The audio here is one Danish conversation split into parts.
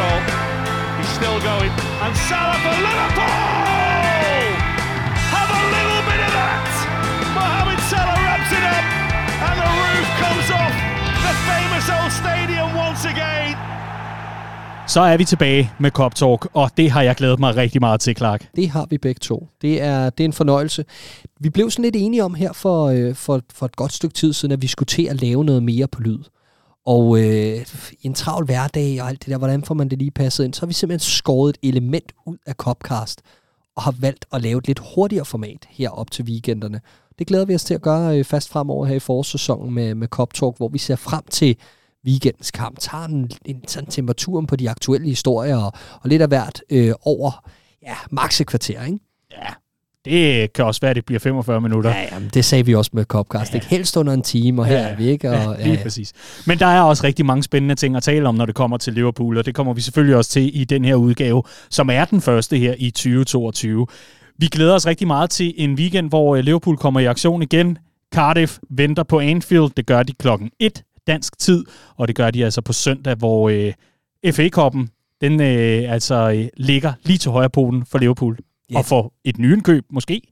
goal. He's still going. And Salah for Liverpool! Have a little bit of that! Mohamed Salah wraps it up, and the roof comes off the famous old stadium once again. Så er vi tilbage med Cop Talk, og det har jeg glædet mig rigtig meget til, Clark. Det har vi begge to. Det er, det er en fornøjelse. Vi blev sådan lidt enige om her for, øh, for, for et godt stykke tid siden, at vi skulle til at lave noget mere på lyd. Og øh, i en travl hverdag og alt det der, hvordan får man det lige passet ind, så har vi simpelthen skåret et element ud af Copcast og har valgt at lave et lidt hurtigere format her op til weekenderne. Det glæder vi os til at gøre øh, fast fremover her i forårssæsonen med, med Cop Talk, hvor vi ser frem til weekendens kamp, tager en, en sådan temperaturen på de aktuelle historier og, og lidt af hvert øh, over ja, maks et kvarter, ikke? Ja, det kan også være, at det bliver 45 minutter. Ja, jamen, det sagde vi også med Copcast. Ja. Ikke helst under en time, og her ja, er vi ikke. Og, ja, lige ja, ja. præcis. Men der er også rigtig mange spændende ting at tale om, når det kommer til Liverpool, og det kommer vi selvfølgelig også til i den her udgave, som er den første her i 2022. Vi glæder os rigtig meget til en weekend, hvor øh, Liverpool kommer i aktion igen. Cardiff venter på Anfield. Det gør de klokken 1 dansk tid, og det gør de altså på søndag, hvor øh, FA-koppen den øh, altså øh, ligger lige til højre polen for Liverpool. Ja. Og for et nyindkøb måske.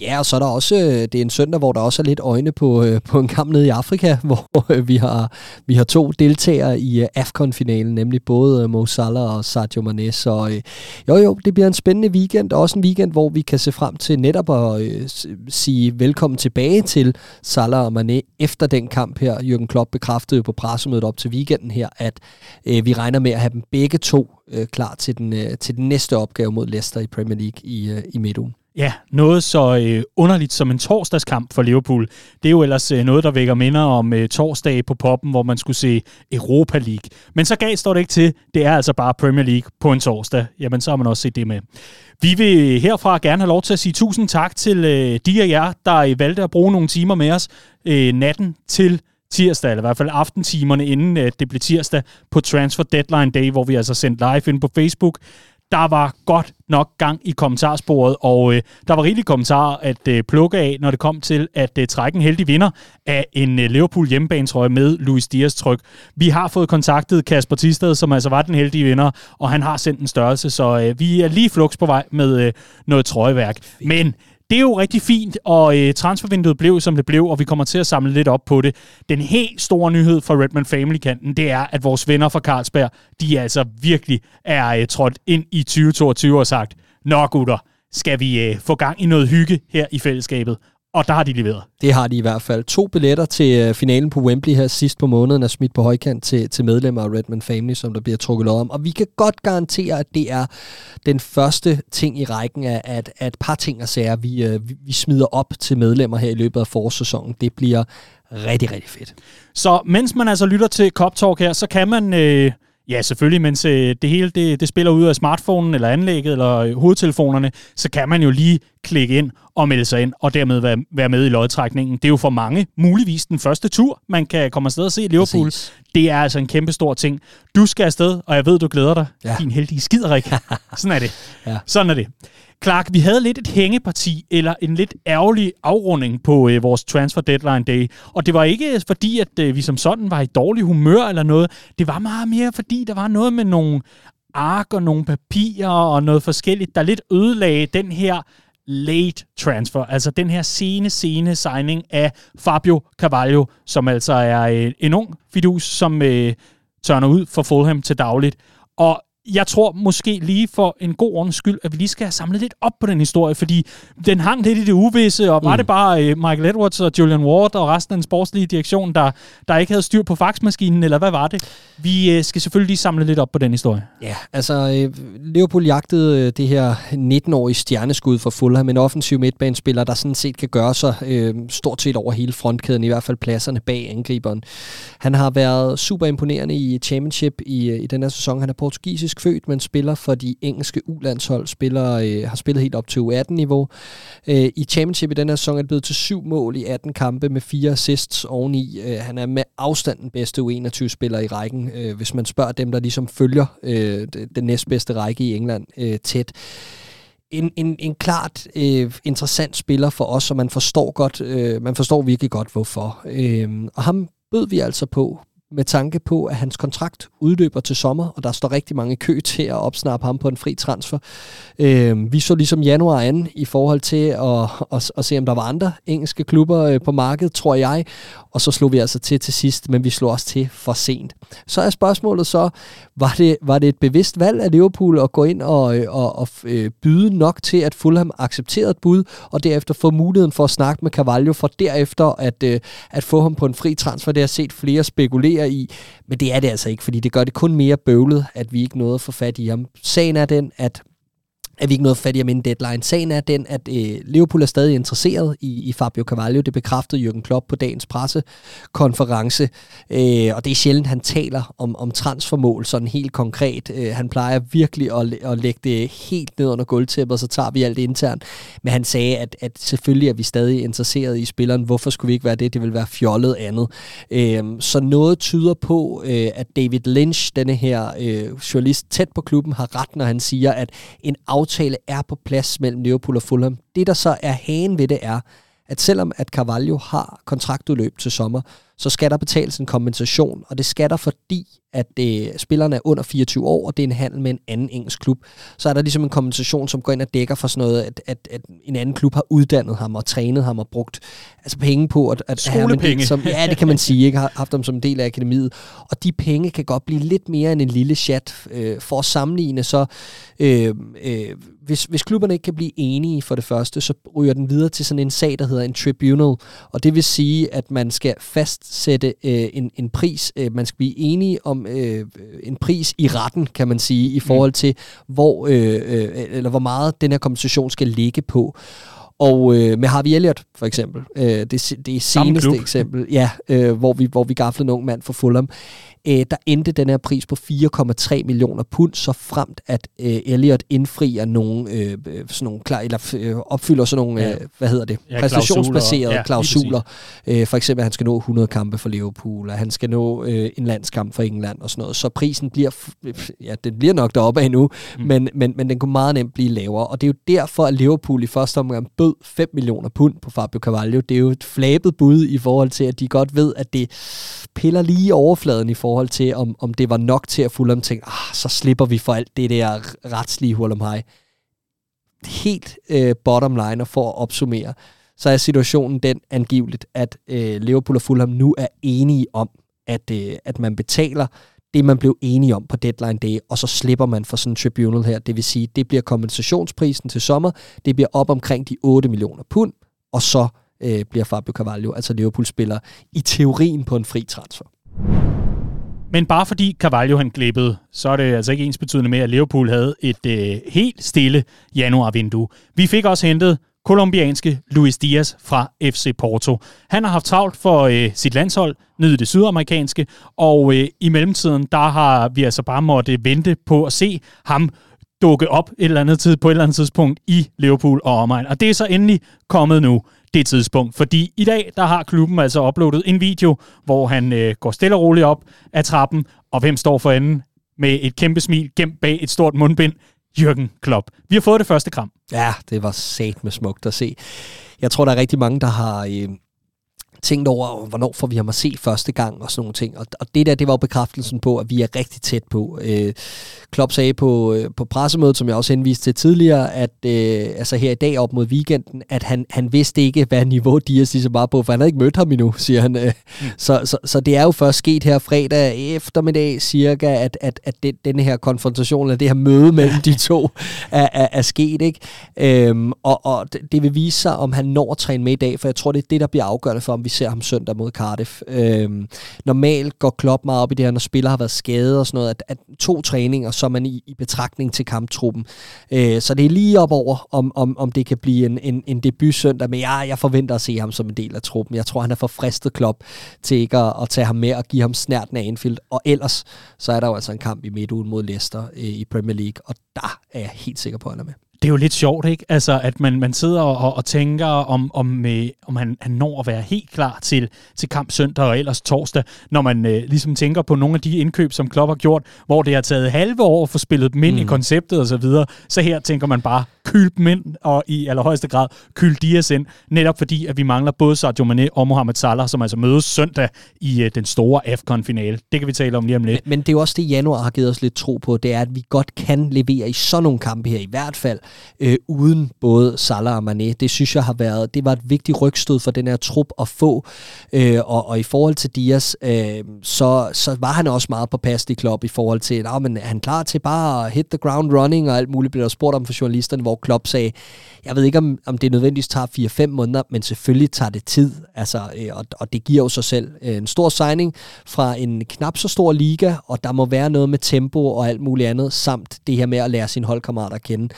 Ja, og så er der også, øh, det er en søndag, hvor der også er lidt øjne på, øh, på en kamp nede i Afrika, hvor øh, vi har, vi har to deltagere i AFCON-finalen, nemlig både Mo Salah og Sadio Mane. Så jo jo, det bliver en spændende weekend, og også en weekend, hvor vi kan se frem til netop at sige velkommen tilbage til Salah og Mane efter den kamp her. Jürgen Klopp bekræftede på pressemødet op til weekenden her, at vi regner med at have dem begge to klar til den, til den næste opgave mod Leicester i Premier League i, i midtugen. Ja, noget så øh, underligt som en torsdagskamp for Liverpool. Det er jo ellers øh, noget, der vækker minder om øh, torsdag på poppen, hvor man skulle se Europa League. Men så galt står det ikke til. Det er altså bare Premier League på en torsdag. Jamen, så har man også set det med. Vi vil herfra gerne have lov til at sige tusind tak til øh, de af jer, der øh, valgte at bruge nogle timer med os øh, natten til tirsdag, eller i hvert fald aftentimerne, inden øh, det blev tirsdag på Transfer Deadline Day, hvor vi altså sendte live ind på Facebook der var godt nok gang i kommentarsporet, og øh, der var rigelige kommentarer at øh, plukke af, når det kom til at øh, trække en heldig vinder af en øh, Liverpool hjemmebanetrøje med Luis Dias tryk. Vi har fået kontaktet Kasper Tisted, som altså var den heldige vinder, og han har sendt en størrelse, så øh, vi er lige flux på vej med øh, noget trøjeværk. Men det er jo rigtig fint, og øh, transfervinduet blev, som det blev, og vi kommer til at samle lidt op på det. Den helt store nyhed for Redman Family-kanten, det er, at vores venner fra Carlsberg, de altså virkelig er øh, trådt ind i 2022 og sagt, Nå gutter, skal vi øh, få gang i noget hygge her i fællesskabet? Og der har de leveret. Det har de i hvert fald. To billetter til øh, finalen på Wembley her sidst på måneden er smidt på højkant til, til medlemmer af Redman Family, som der bliver trukket lov om. Og vi kan godt garantere, at det er den første ting i rækken af at, at et par ting og sager, vi, øh, vi, vi smider op til medlemmer her i løbet af forårssæsonen. Det bliver rigtig, rigtig fedt. Så mens man altså lytter til Cop Talk her, så kan man... Øh Ja, selvfølgelig, mens øh, det hele det, det spiller ud af smartphonen eller anlægget eller hovedtelefonerne, så kan man jo lige klikke ind og melde sig ind, og dermed være, være med i lodtrækningen. Det er jo for mange muligvis den første tur, man kan komme afsted og se Liverpool. Præcis. Det er altså en kæmpe stor ting. Du skal afsted, og jeg ved, du glæder dig. Ja. Din heldige skiderik. Sådan er det. Ja. Sådan er det. Clark, vi havde lidt et hængeparti, eller en lidt ærgerlig afrunding på øh, vores Transfer Deadline Day. Og det var ikke øh, fordi, at øh, vi som sådan var i dårlig humør eller noget. Det var meget mere, fordi der var noget med nogle ark og nogle papirer og noget forskelligt, der lidt ødelagde den her late transfer, altså den her sene, sene signing af Fabio Carvalho, som altså er øh, en ung fidus, som øh, tørner ud for Fulham til dagligt. Og jeg tror måske lige for en god ordens skyld, at vi lige skal have samlet lidt op på den historie, fordi den hang lidt i det uvisse, og var mm. det bare uh, Michael Edwards og Julian Ward og resten af den sportslige direktion, der, der ikke havde styr på faxmaskinen, eller hvad var det? Vi uh, skal selvfølgelig lige samle lidt op på den historie. Ja, altså uh, Liverpool jagtede det her 19-årige stjerneskud for Fulham, en offensiv midtbanespiller, der sådan set kan gøre sig uh, stort set over hele frontkæden, i hvert fald pladserne bag angriberen. Han har været super imponerende i Championship i, i den her sæson. Han er portugisisk engelsk født, men spiller for de engelske ulandshold, spiller, øh, har spillet helt op til U18-niveau. Øh, I Championship i den her sæson er det blevet til syv mål i 18 kampe med fire assists oveni. Øh, han er med afstand den bedste U21-spiller i rækken, øh, hvis man spørger dem, der ligesom følger øh, den næstbedste række i England øh, tæt en, en, en klart øh, interessant spiller for os, og man forstår godt, øh, man forstår virkelig godt hvorfor. Øh, og ham bød vi altså på med tanke på, at hans kontrakt udløber til sommer, og der står rigtig mange kø til at opsnappe ham på en fri transfer. Øh, vi så ligesom januar an i forhold til at, at, at se, om der var andre engelske klubber øh, på markedet, tror jeg, og så slog vi altså til til sidst, men vi slog også til for sent. Så er spørgsmålet så, var det, var det et bevidst valg af Liverpool at gå ind og, øh, og, og øh, byde nok til, at Fulham accepterede et bud, og derefter få muligheden for at snakke med Carvalho, for derefter at, at få ham på en fri transfer. Det har set flere spekulere i, men det er det altså ikke, fordi det gør det kun mere bøvlet, at vi ikke nåede at få fat i ham. Sagen er den, at er vi ikke noget fattigere med en deadline. Sagen er den, at øh, Liverpool er stadig interesseret i, i Fabio Carvalho. Det bekræftede Jürgen Klopp på dagens pressekonference. Øh, og det er sjældent, han taler om, om transfermål sådan helt konkret. Øh, han plejer virkelig at, at lægge det helt ned under gulvtæppet, og så tager vi alt internt. Men han sagde, at, at selvfølgelig er vi stadig interesseret i spilleren. Hvorfor skulle vi ikke være det? Det vil være fjollet andet. Øh, så noget tyder på, øh, at David Lynch, denne her øh, journalist tæt på klubben, har ret, når han siger, at en aftale er på plads mellem Liverpool og Fulham. Det, der så er hagen ved det, er, at selvom at Carvalho har kontraktudløb til sommer, så skal der betales en kompensation, og det skal der, fordi at øh, spillerne er under 24 år, og det er en handel med en anden engelsk klub. Så er der ligesom en kompensation, som går ind og dækker for sådan noget, at, at, at en anden klub har uddannet ham og trænet ham og brugt altså penge på at, at have ham del som, ja, det kan man sige, ikke har haft ham som en del af akademiet. Og de penge kan godt blive lidt mere end en lille chat. Øh, for at sammenligne, så øh, øh, hvis, hvis klubberne ikke kan blive enige for det første, så ryger den videre til sådan en sag, der hedder en tribunal. Og det vil sige, at man skal fastsætte øh, en, en pris. Øh, man skal blive enige om øh, en pris i retten, kan man sige, i forhold til, hvor, øh, øh, eller hvor meget den her kompensation skal ligge på. Og øh, med Harvey Elliott, for eksempel, øh, det, det seneste eksempel, ja, øh, hvor, vi, hvor vi gaflede en ung mand for Fulham, øh, der endte den her pris på 4,3 millioner pund, så fremt at øh, Elliot indfrier nogle, øh, sådan nogle klar, eller øh, opfylder sådan nogle, ja. øh, hvad hedder det, ja, præstationsbaserede ja, klausuler. Øh, for eksempel, at han skal nå 100 kampe for Liverpool, og han skal nå øh, en landskamp for England og sådan noget. Så prisen bliver, ja, den bliver nok deroppe af nu, mm. men, men, men den kunne meget nemt blive lavere. Og det er jo derfor, at Liverpool i første omgang bød 5 millioner pund på Fabio Carvalho. Det er jo et flabet bud i forhold til, at de godt ved, at det piller lige overfladen i forhold til, om, om det var nok til at Fulham tænkte, ah, så slipper vi for alt det der retslige hul om hej. Helt øh, bottom line, og for at opsummere, så er situationen den angiveligt, at øh, Liverpool og Fulham nu er enige om, at, øh, at man betaler det, man blev enige om på deadline day, og så slipper man for sådan en tribunal her. Det vil sige, det bliver kompensationsprisen til sommer, det bliver op omkring de 8 millioner pund, og så øh, bliver Fabio Carvalho, altså Liverpool-spiller, i teorien på en fri transfer. Men bare fordi Carvalho han glippede, så er det altså ikke ens betydende med, at Liverpool havde et øh, helt stille januarvindue. Vi fik også hentet kolumbianske Luis Diaz fra FC Porto. Han har haft travlt for øh, sit landshold nede i det sydamerikanske, og øh, i mellemtiden, der har vi altså bare måtte vente på at se ham dukke op et eller andet tid, på et eller andet tidspunkt i Liverpool og omegn. Og det er så endelig kommet nu det tidspunkt. Fordi i dag, der har klubben altså uploadet en video, hvor han øh, går stille og roligt op ad trappen, og hvem står for enden med et kæmpe smil gemt bag et stort mundbind? Jürgen Klopp. Vi har fået det første kram. Ja, det var sat med smukt at se. Jeg tror, der er rigtig mange, der har øh, tænkt over, hvornår får vi ham at se første gang og sådan nogle ting. Og, og det der, det var jo bekræftelsen på, at vi er rigtig tæt på. Øh, Klopp sagde på, øh, på pressemødet, som jeg også henviste til tidligere, at øh, altså her i dag op mod weekenden, at han, han vidste ikke, hvad niveau Dias ligesom var på, for han havde ikke mødt ham endnu, siger han. Øh, mm. så, så, så det er jo først sket her fredag eftermiddag cirka, at, at, at den her konfrontation, eller det her møde mellem de to, er, er, er sket. Ikke? Øhm, og, og det vil vise sig, om han når at træne med i dag, for jeg tror, det er det, der bliver afgørende for, om vi ser ham søndag mod Cardiff. Øhm, normalt går Klopp meget op i det her, når spillere har været skadet og sådan noget, at, at to træninger, så er man i, i betragtning til kamptruppen. Øh, så det er lige op over, om, om, om det kan blive en, en, en debut søndag, men jeg, jeg forventer at se ham som en del af truppen. Jeg tror, han er for fristet Klopp til ikke at, at tage ham med og give ham snærten af Anfield. Og ellers, så er der jo altså en kamp i midtugen mod Leicester øh, i Premier League, og der er jeg helt sikker på, at han er med det er jo lidt sjovt, ikke? Altså, at man, man sidder og, og tænker, om, om, øh, om han, han når at være helt klar til, til kamp søndag og ellers torsdag, når man øh, ligesom tænker på nogle af de indkøb, som Klopp har gjort, hvor det har taget halve år at få spillet dem ind mm. i konceptet og så videre. Så her tænker man bare, kyl dem ind, og i allerhøjeste grad kyl Dias ind, netop fordi, at vi mangler både Sadio Mane og Mohamed Salah, som altså mødes søndag i øh, den store AFCON-finale. Det kan vi tale om lige om lidt. Men, men det er jo også det, januar har givet os lidt tro på, det er, at vi godt kan levere i sådan nogle kampe her, i hvert fald øh, uden både Salah og Mané. Det synes jeg har været, det var et vigtigt rygstød for den her trup at få. Øh, og, og i forhold til Dias, øh, så, så var han også meget på pas i klub i forhold til, at men er han klar til bare at hit the ground running og alt muligt, blev der spurgt om for journalisterne, hvor Klopp sagde, jeg ved ikke, om, om det nødvendigvis tager 4-5 måneder, men selvfølgelig tager det tid, altså, øh, og, og det giver jo sig selv øh, en stor signing fra en knap så stor liga, og der må være noget med tempo og alt muligt andet, samt det her med at lære sine holdkammerater at kende.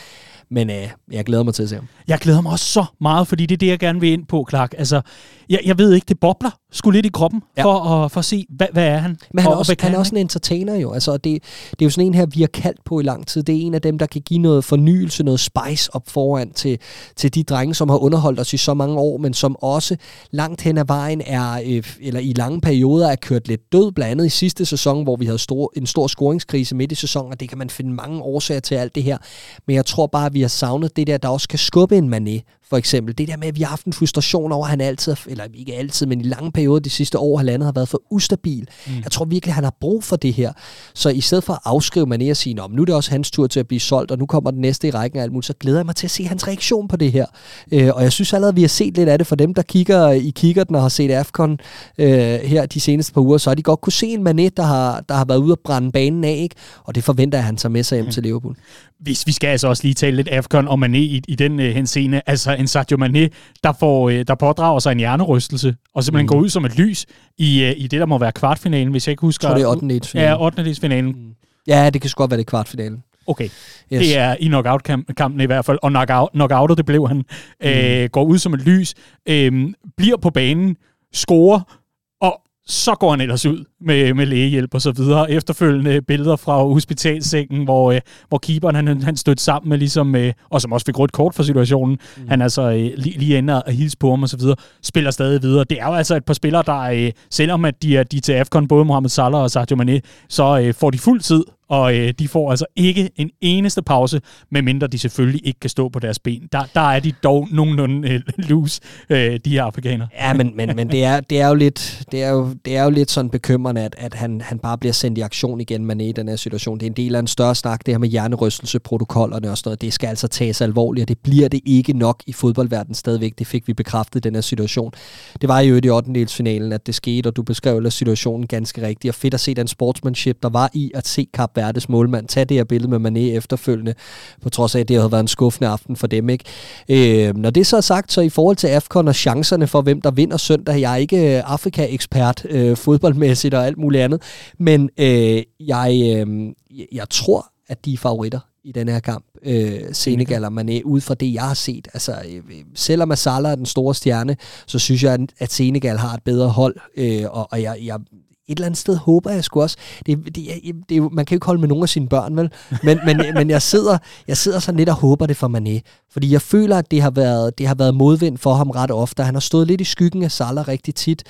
Men øh, jeg glæder mig til at se ham. Jeg glæder mig også så meget, fordi det er det, jeg gerne vil ind på, Clark. Altså, jeg, jeg ved ikke, det bobler sgu lidt i kroppen, ja. for, at, for at se, hvad, hvad er han? Men han og, også, han er også en entertainer jo. Altså, det, det er jo sådan en her, vi har kaldt på i lang tid. Det er en af dem, der kan give noget fornyelse, noget spice op foran til, til de drenge, som har underholdt os i så mange år, men som også langt hen ad vejen er, øh, eller i lange perioder er kørt lidt død, blandt andet i sidste sæson, hvor vi havde stor, en stor scoringskrise midt i sæsonen, og det kan man finde mange årsager til alt det her. Men jeg tror bare, at vi har savnet det der, der også kan skubbe en Mané, for eksempel. Det der med, at vi har haft en frustration over, at han altid, eller ikke altid, men i lange perioder de sidste år, landet har været for ustabil. Mm. Jeg tror virkelig, at han har brug for det her. Så i stedet for at afskrive Mané og sige, nu er det også hans tur til at blive solgt, og nu kommer den næste i rækken og alt muligt, så glæder jeg mig til at se hans reaktion på det her. Øh, og jeg synes allerede, vi har set lidt af det for dem, der kigger i kikkerten og har set AFCON øh, her de seneste par uger, så har de godt kunne se en Mané, der har, der har været ude at brænde banen af, ikke? og det forventer jeg, at han tager med sig hjem mm. til Liverpool. Hvis vi skal altså også lige tale lidt AFCON og Mané i, i den øh, henseende, altså en Sadio Mané, der, får, øh, der pådrager sig en hjernerystelse, og simpelthen mm. går ud som et lys i, øh, i det, der må være kvartfinalen, hvis jeg ikke husker. Jeg tror, det er 8. Ja, 8. finalen. Mm. Ja, det kan sgu godt være, det kvartfinalen. Okay, yes. det er i knockout-kampen i hvert fald, og knockout, knockoutet, det blev han. Mm. Øh, går ud som et lys, øh, bliver på banen, scorer, så går han ellers ud med, med lægehjælp og så videre. Efterfølgende billeder fra hospitalsengen, hvor, øh, hvor keeperen han, han stødte sammen med, ligesom, øh, og som også fik rødt kort for situationen. Mm. Han er så øh, lige, lige ender og hilse på ham og så videre. Spiller stadig videre. Det er jo altså et par spillere, der, øh, selvom at de er, de er til AFCON, både Mohamed Salah og Sadio Mane, så øh, får de fuld tid og øh, de får altså ikke en eneste pause, medmindre de selvfølgelig ikke kan stå på deres ben. Der, der er de dog nogenlunde øh, loose, øh, de her afrikanere. Ja, men, men, men det, er, det, er jo lidt, det, er jo, det er jo lidt sådan bekymrende, at, at han, han bare bliver sendt i aktion igen, man i den her situation. Det er en del af en større snak, det her med hjernerystelseprotokollerne og sådan noget. Det skal altså tages alvorligt, og det bliver det ikke nok i fodboldverdenen stadigvæk. Det fik vi bekræftet i den her situation. Det var jo i 8. finalen, at det skete, og du beskrev situationen ganske rigtigt. Og fedt at se den sportsmanship, der var i at se Kap Verdes målmand tage det her billede med Mané efterfølgende, på trods af, at det havde været en skuffende aften for dem. Ikke? Øh, når det så er sagt, så i forhold til AFCON og chancerne for, hvem der vinder søndag, jeg er ikke øh, Afrika-ekspert øh, fodboldmæssigt og alt muligt andet, men øh, jeg, øh, jeg tror, at de er favoritter i den her kamp, øh, Senegal og Mané, ud fra det, jeg har set. Altså, øh, selvom Salah er den store stjerne, så synes jeg, at Senegal har et bedre hold, øh, og, og jeg, jeg, et eller andet sted håber jeg sgu også. Det, det, det, det, man kan jo ikke holde med nogen af sine børn, vel? Men, men, men jeg, sidder, jeg sidder sådan lidt og håber det for Mané. Fordi jeg føler, at det har, været, det har været modvind for ham ret ofte. Han har stået lidt i skyggen af Salah rigtig tit.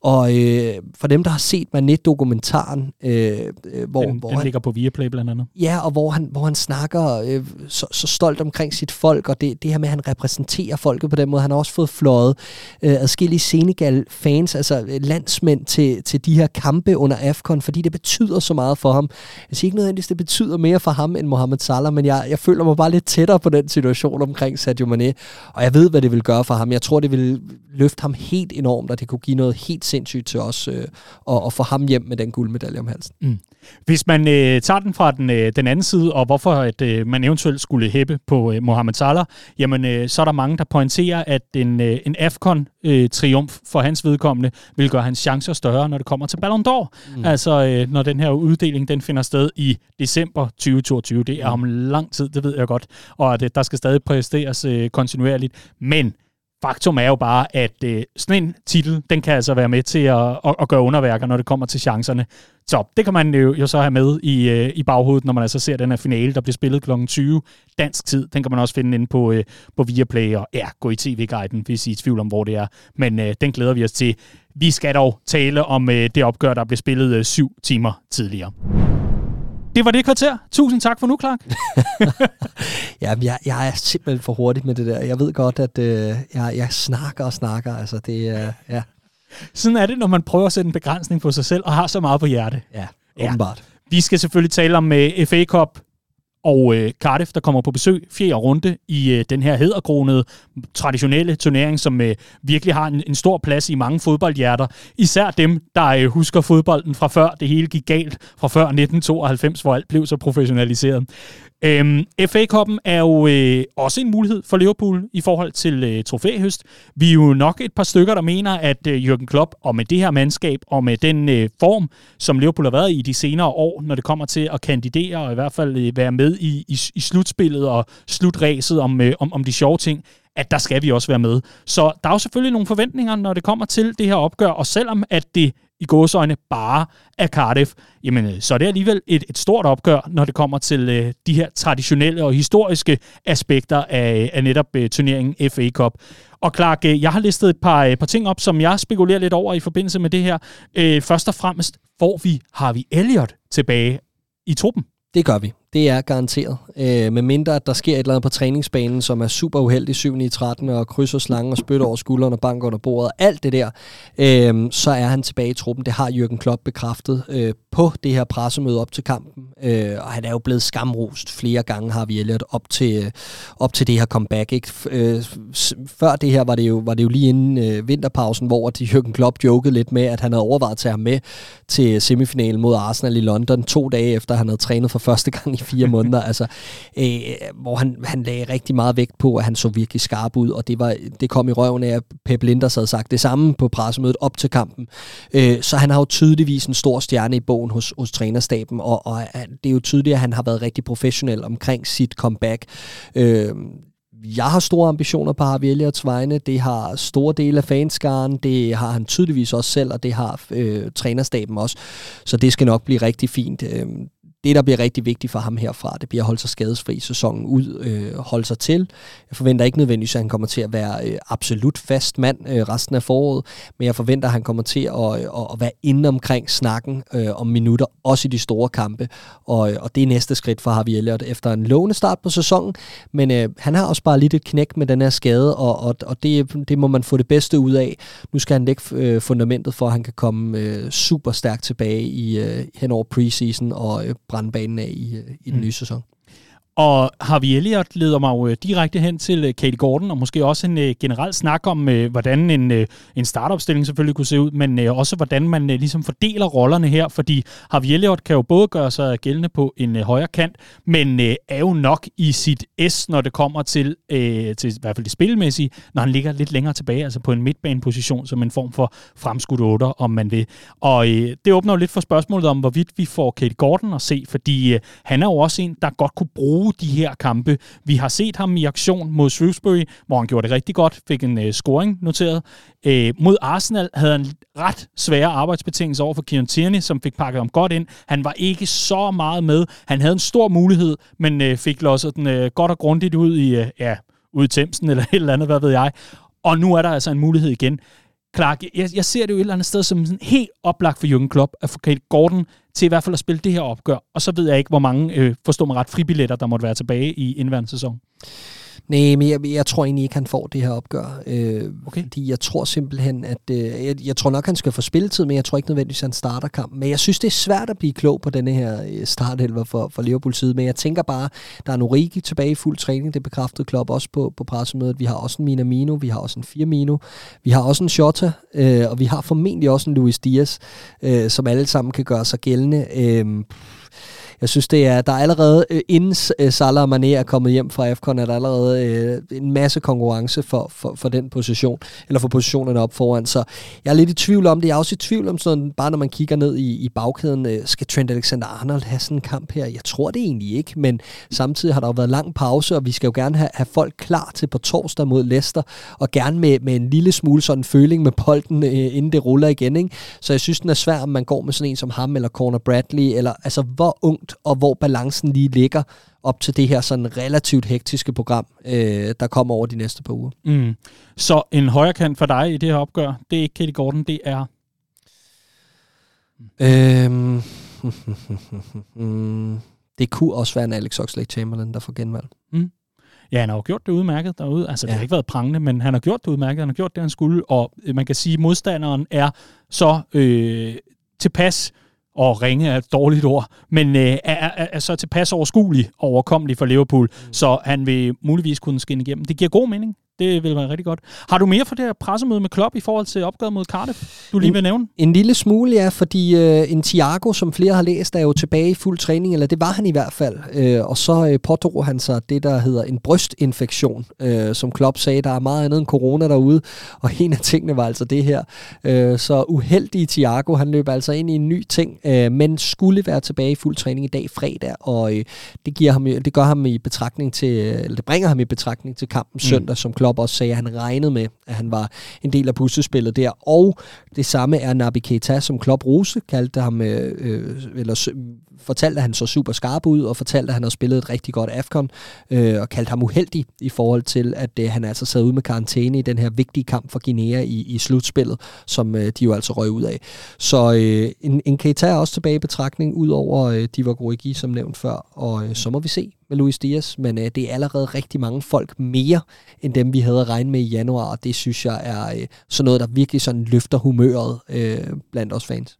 Og øh, for dem, der har set Manet-dokumentaren, øh, øh, hvor, den, hvor den han, ligger på Viaplay blandt andet. Ja, og hvor han, hvor han snakker øh, så, så stolt omkring sit folk, og det, det her med, at han repræsenterer folket på den måde. Han har også fået fløjet øh, adskillige Senegal-fans, altså øh, landsmænd til, til de her kampe under AFCON, fordi det betyder så meget for ham. Jeg siger ikke nødvendigvis, det betyder mere for ham end Mohamed Salah, men jeg, jeg føler mig bare lidt tættere på den situation omkring Sadio Mane, og jeg ved, hvad det vil gøre for ham. Jeg tror, det vil løfte ham helt enormt, og det kunne give noget helt sindssygt til os, øh, og, og få ham hjem med den guldmedalje om halsen. Mm. Hvis man øh, tager den fra den, øh, den anden side, og hvorfor at, øh, man eventuelt skulle hæppe på øh, Mohamed Salah, jamen øh, så er der mange, der pointerer, at en, øh, en AFCON øh, for hans vedkommende vil gøre hans chancer større, når det kommer til Ballon d'Or. Mm. Altså øh, når den her uddeling den finder sted i december 2022. Det er om lang tid, det ved jeg godt, og at øh, der skal stadig præsteres øh, kontinuerligt. Men faktum er jo bare, at øh, sådan en titel, den kan altså være med til at, at, at gøre underværker, når det kommer til chancerne. Så det kan man jo, jo så have med i, øh, i baghovedet, når man altså ser den her finale, der bliver spillet kl. 20 dansk tid. Den kan man også finde inde på, øh, på Viaplay, og ja, gå i tv-guiden, hvis I er i tvivl om, hvor det er. Men øh, den glæder vi os til. Vi skal dog tale om øh, det opgør, der blev spillet øh, syv timer tidligere. Det var det kvarter. Tusind tak for nu, Clark. ja, jeg, jeg er simpelthen for hurtig med det der. Jeg ved godt, at øh, jeg, jeg snakker og snakker. Altså, det. Øh, ja. Sådan er det, når man prøver at sætte en begrænsning på sig selv og har så meget på hjerte. Ja, åbenbart. Ja. Vi skal selvfølgelig tale om uh, øh, FA Cup og øh, Cardiff, der kommer på besøg fjerde runde i øh, den her hedderkronede, traditionelle turnering, som øh, virkelig har en, en stor plads i mange fodboldhjerter. Især dem, der øh, husker fodbolden fra før det hele gik galt, fra før 1992, hvor alt blev så professionaliseret. Øhm, FA-koppen er jo øh, også en mulighed for Liverpool i forhold til øh, trofæhøst. Vi er jo nok et par stykker, der mener, at øh, Jürgen Klopp og med det her mandskab og med den øh, form, som Liverpool har været i de senere år, når det kommer til at kandidere og i hvert fald øh, være med i, i, i slutspillet og slutræset om, øh, om, om de sjove ting, at der skal vi også være med. Så der er jo selvfølgelig nogle forventninger, når det kommer til det her opgør, og selvom at det i gåsøjne bare af Cardiff, jamen øh, så er det alligevel et, et stort opgør, når det kommer til øh, de her traditionelle og historiske aspekter af, af netop øh, turneringen FA Cup. Og Clark, øh, jeg har listet et par, øh, par ting op, som jeg spekulerer lidt over i forbindelse med det her. Øh, først og fremmest, hvor vi har vi Elliot tilbage i truppen? Det gør vi. Det er garanteret. Øh, med mindre, at der sker et eller andet på træningsbanen, som er super uheldig 7 i 13 og krydser slangen og spytter over skulderen og banker under bordet. Alt det der, øh, så er han tilbage i truppen. Det har Jürgen Klopp bekræftet øh, på det her pressemøde op til kampen. Øh, og han er jo blevet skamrost flere gange, har vi Elliot, op til, øh, op til det her comeback. Ikke? Øh, før det her var det jo, var det jo lige inden øh, vinterpausen, hvor de Jürgen Klopp jokede lidt med, at han havde overvejet at tage ham med til semifinalen mod Arsenal i London to dage efter, han havde trænet for første gang i fire måneder, altså, øh, hvor han, han lagde rigtig meget vægt på, at han så virkelig skarp ud, og det, var, det kom i røven af, at Pep Linders havde sagt det samme på pressemødet op til kampen. Øh, så han har jo tydeligvis en stor stjerne i bogen hos, hos trænerstaben, og, og øh, det er jo tydeligt, at han har været rigtig professionel omkring sit comeback. Øh, jeg har store ambitioner på Harvey Elliots vegne. Det har store dele af fanskaren. Det har han tydeligvis også selv, og det har øh, trænerstaben også. Så det skal nok blive rigtig fint. Øh, det, der bliver rigtig vigtigt for ham herfra, det bliver at holde sig skadesfri sæsonen ud, øh, holde sig til. Jeg forventer ikke nødvendigvis, at han kommer til at være øh, absolut fast mand øh, resten af foråret, men jeg forventer, at han kommer til at, øh, at være inde omkring snakken øh, om minutter, også i de store kampe. Og, øh, og det er næste skridt for Harvey Elliott efter en lovende start på sæsonen, men øh, han har også bare lidt et knæk med den her skade, og, og, og det, det må man få det bedste ud af. Nu skal han lægge øh, fundamentet for, at han kan komme øh, super stærkt tilbage i øh, hen over preseason og øh, brænde banen af i, øh, i den mm. nye sæson. Og Harvey Elliott leder mig jo øh, direkte hen til øh, Katie Gordon, og måske også en øh, generel snak om, hvordan en, en startopstilling selvfølgelig kunne se ud, men også hvordan man uh, ligesom fordeler rollerne her, fordi Harvey Elliott kan jo både gøre sig gældende på en uh, højre kant, men er jo nok i sit S, når det kommer til, til i hvert fald det spilmæssige, når han ligger lidt længere tilbage, altså på en midtbaneposition som en form for fremskudt otter, om man vil. Og det åbner jo lidt for spørgsmålet om, hvorvidt vi får Katie Gordon at se, fordi uh, han er jo også en, der godt kunne bruge bruge de her kampe. Vi har set ham i aktion mod Shrewsbury, hvor han gjorde det rigtig godt, fik en øh, scoring noteret. Øh, mod Arsenal havde han ret svære arbejdsbetingelser over for Kieran Tierney, som fik pakket ham godt ind. Han var ikke så meget med. Han havde en stor mulighed, men øh, fik losset den øh, godt og grundigt ud i, øh, ja, ud i Thamesen eller et eller andet, hvad ved jeg. Og nu er der altså en mulighed igen. Clark, jeg, jeg ser det jo et eller andet sted som sådan helt oplagt for Jürgen Klopp at få Kate Gordon til i hvert fald at spille det her opgør. Og så ved jeg ikke, hvor mange, øh, forstår mig ret, fribilletter, der måtte være tilbage i indværende sæson. Nej, men jeg, jeg tror egentlig ikke, han får det her opgør. Øh, okay. Fordi jeg tror simpelthen, at... Øh, jeg, jeg tror nok, han skal få spilletid, men jeg tror ikke nødvendigvis, at han starter kampen. Men jeg synes, det er svært at blive klog på denne her øh, starthelver for, for Liverpools side. Men jeg tænker bare, der er Norigi tilbage i fuld træning. Det bekræftede Klopp også på, på pressemødet. Vi har også en Minamino, vi har også en Firmino, vi har også en Shota, øh, og vi har formentlig også en Luis Diaz, øh, som alle sammen kan gøre sig gældende. Øh, jeg synes, det er, der er allerede, øh, inden øh, Salah og Mané er kommet hjem fra AFCON, er der allerede øh, en masse konkurrence for, for, for den position, eller for positionerne op foran. Så jeg er lidt i tvivl om det. Jeg er også i tvivl om sådan, bare når man kigger ned i, i bagkæden, øh, skal Trent Alexander-Arnold have sådan en kamp her? Jeg tror det egentlig ikke, men samtidig har der jo været lang pause, og vi skal jo gerne have, have folk klar til på torsdag mod Leicester, og gerne med, med en lille smule sådan føling med bolden, øh, inden det ruller igen. Ikke? Så jeg synes, den er svær, om man går med sådan en som ham, eller Corner Bradley, eller altså hvor ung ungt, og hvor balancen lige ligger op til det her sådan relativt hektiske program, øh, der kommer over de næste par uger. Mm. Så en højre kant for dig i det her opgør, det er ikke Katie Gordon, det er... Øhm, det kunne også være en Alex Oxlade-Chamberlain, der får genvalg. Mm. Ja, han har jo gjort det udmærket derude. Altså, det ja. har ikke været prangende, men han har gjort det udmærket. Han har gjort det, han skulle. Og øh, man kan sige, at modstanderen er så øh, tilpas og ringe er et dårligt ord, men øh, er, er, er så tilpas overskuelig og overkommelig for Liverpool, mm. så han vil muligvis kunne skinne igennem. Det giver god mening. Det vil være rigtig godt. Har du mere for det her pressemøde med Klopp i forhold til opgaven mod Cardiff, du lige vil nævne? En lille smule, ja, fordi øh, en Thiago, som flere har læst, er jo tilbage i fuld træning, eller det var han i hvert fald. Øh, og så øh, pådrog han sig det, der hedder en brystinfektion, øh, som Klopp sagde, der er meget andet end corona derude, og en af tingene var altså det her. Øh, så uheldig Thiago, han løb altså ind i en ny ting, øh, men skulle være tilbage i fuld træning i dag fredag, og øh, det, giver ham, det gør ham i betragtning til, eller det bringer ham i betragtning til kampen mm. søndag, som Klopp Klopp også sagde, at han regnede med, at han var en del af puslespillet der. Og det samme er Nabi Keita, som Klopp Rose kaldte ham, øh, øh eller fortalte, at han så super skarp ud, og fortalte, at han havde spillet et rigtig godt AFCON, øh, og kaldte ham uheldig i forhold til, at øh, han altså sad ude med karantæne i den her vigtige kamp for Guinea i, i slutspillet, som øh, de jo altså røg ud af. Så øh, en, en Keita er også tilbage i betragtning, ud over øh, Divock Origi, som nævnt før, og øh, så må vi se, med Luis Diaz, men øh, det er allerede rigtig mange folk mere, end dem vi havde regnet med i januar, og det synes jeg er øh, sådan noget, der virkelig sådan løfter humøret øh, blandt os fans.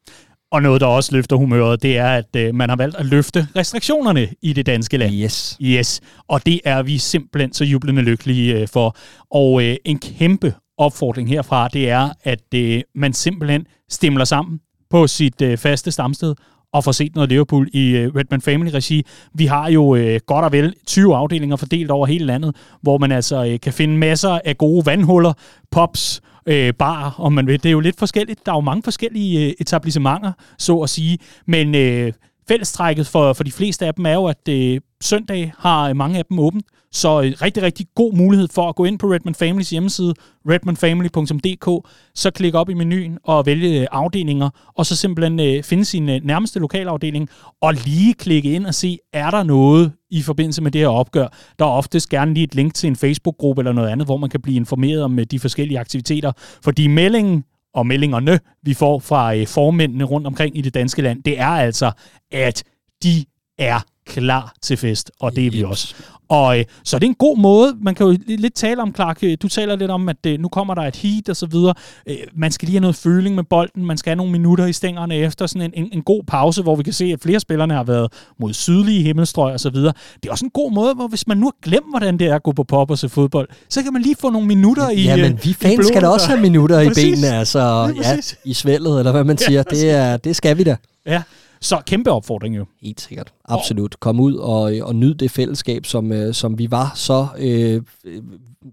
Og noget, der også løfter humøret, det er, at øh, man har valgt at løfte restriktionerne i det danske land. Yes. Yes. Og det er vi simpelthen så jublende lykkelige øh, for. Og øh, en kæmpe opfordring herfra, det er, at øh, man simpelthen stemler sammen på sit øh, faste stamsted og få set noget Liverpool i øh, Redman Family-regi. Vi har jo øh, godt og vel 20 afdelinger fordelt over hele landet, hvor man altså øh, kan finde masser af gode vandhuller, pops, øh, bar, om man vil. Det er jo lidt forskelligt. Der er jo mange forskellige øh, etablissementer, så at sige. Men øh, fællestrækket for, for de fleste af dem er jo, at øh, søndag har øh, mange af dem åbent. Så øh, rigtig, rigtig god mulighed for at gå ind på Redman Families hjemmeside, redmanfamily.dk, så klikke op i menuen og vælge øh, afdelinger, og så simpelthen øh, finde sin øh, nærmeste lokalafdeling, og lige klikke ind og se, er der noget i forbindelse med det her opgør. Der er oftest gerne lige et link til en Facebook-gruppe eller noget andet, hvor man kan blive informeret om øh, de forskellige aktiviteter. Fordi meldingen og meldingerne, vi får fra øh, formændene rundt omkring i det danske land, det er altså, at de er klar til fest, og det er vi også. Og øh, så det er en god måde, man kan jo lidt tale om, Clark, øh, du taler lidt om, at øh, nu kommer der et heat og så videre. Øh, man skal lige have noget føling med bolden, man skal have nogle minutter i stængerne efter sådan en, en, en god pause, hvor vi kan se, at flere spillerne har været mod sydlige himmelstrøg og så videre. Det er også en god måde, hvor hvis man nu har glemt, hvordan det er at gå på pop og se fodbold, så kan man lige få nogle minutter i Ja, men vi fans skal da også have minutter i benene, altså ja, i svældet, eller hvad man siger. Ja, det, er, det skal vi da. Ja, så kæmpe opfordring jo. Helt sikkert. Absolut. Kom ud og, og nyd det fællesskab, som, øh, som vi var så øh,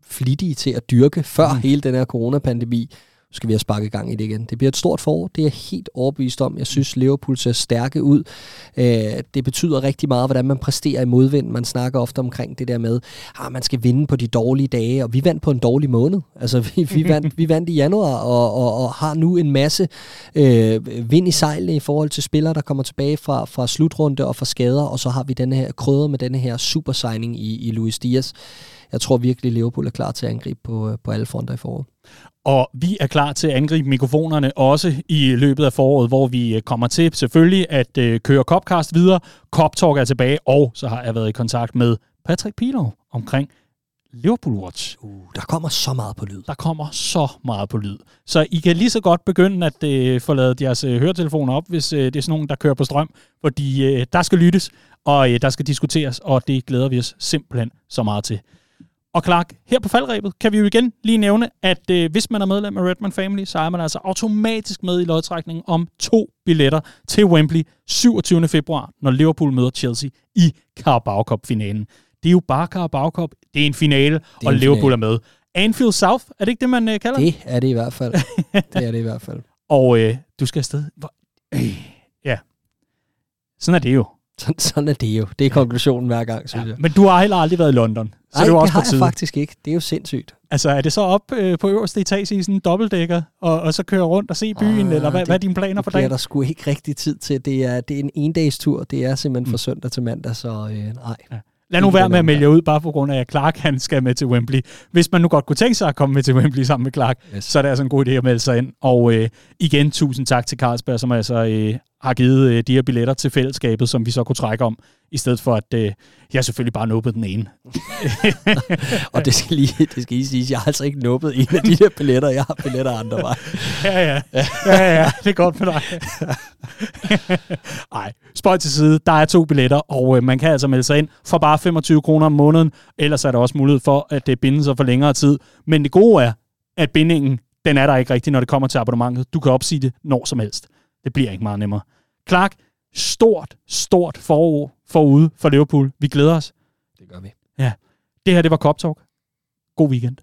flittige til at dyrke før mm. hele den her coronapandemi skal vi have sparket gang i det igen. Det bliver et stort forår, det er jeg helt overbevist om. Jeg synes, Liverpool ser stærke ud. Øh, det betyder rigtig meget, hvordan man præsterer i modvind. Man snakker ofte omkring det der med, at ah, man skal vinde på de dårlige dage, og vi vandt på en dårlig måned. Altså, vi, vi, vandt, vi vandt i januar, og, og, og har nu en masse øh, vind i sejlene i forhold til spillere, der kommer tilbage fra, fra slutrunde og fra skader, og så har vi denne her krydder med denne her super signing i, i Luis Diaz. Jeg tror virkelig, Liverpool er klar til at angribe på, på alle fronter i foråret. Og vi er klar til at angribe mikrofonerne også i løbet af foråret, hvor vi øh, kommer til selvfølgelig at øh, køre Copcast videre. Cop Talk er tilbage, og så har jeg været i kontakt med Patrick Pilo omkring Liverpool Watch. Uh, der kommer så meget på lyd. Der kommer så meget på lyd. Så I kan lige så godt begynde at øh, få lavet jeres øh, høretelefoner op, hvis øh, det er sådan nogen, der kører på strøm. Fordi øh, der skal lyttes, og øh, der skal diskuteres, og det glæder vi os simpelthen så meget til. Og Clark, her på faldrebet kan vi jo igen lige nævne, at øh, hvis man er medlem af Redman Family, så er man altså automatisk med i lodtrækningen om to billetter til Wembley 27. februar, når Liverpool møder Chelsea i Carabao Cup-finalen. Det er jo bare Carabao Cup. Det er en finale, er og en Liverpool finale. er med. Anfield South, er det ikke det, man øh, kalder det? Det er det i hvert fald. det er det i hvert fald. og øh, du skal afsted. Hvor... Øh, ja. Sådan er det jo. Sådan, sådan er det jo. Det er konklusionen hver gang, synes ja, jeg. Men du har heller aldrig været i London. Så Ej, det, er også det har jeg faktisk ikke. Det er jo sindssygt. Altså, er det så op øh, på øverste etage i sådan en dobbeltdækker, og, og så køre rundt og se byen, ah, eller hvad, det, hvad er dine planer for dagen? Det er der sgu ikke rigtig tid til. Det er, det er en endagstur. Det er simpelthen mm. fra søndag til mandag, så øh, nej. Ja. Lad nu være med at melde ud, bare på grund af, at Clark han skal med til Wembley. Hvis man nu godt kunne tænke sig at komme med til Wembley sammen med Clark, yes. så er det altså en god idé at melde sig ind. Og øh, igen, tusind tak til Carlsberg, som altså øh, har givet øh, de her billetter til fællesskabet, som vi så kunne trække om, i stedet for at øh, jeg selvfølgelig bare nåede den ene. og det skal, lige, det skal lige sige, jeg har altså ikke nubbet en af de der billetter, jeg har billetter andre vej. ja, ja. ja, ja, det er godt for dig. Nej, spøj til side. Der er to billetter, og øh, man kan altså melde sig ind for bare 25 kroner om måneden. Ellers er der også mulighed for, at det bindes sig for længere tid. Men det gode er, at bindingen, den er der ikke rigtig, når det kommer til abonnementet. Du kan opsige det når som helst. Det bliver ikke meget nemmere. Clark, stort, stort forår forude for Liverpool. Vi glæder os. Det gør vi. Ja. Det her, det var Cop Talk. God weekend.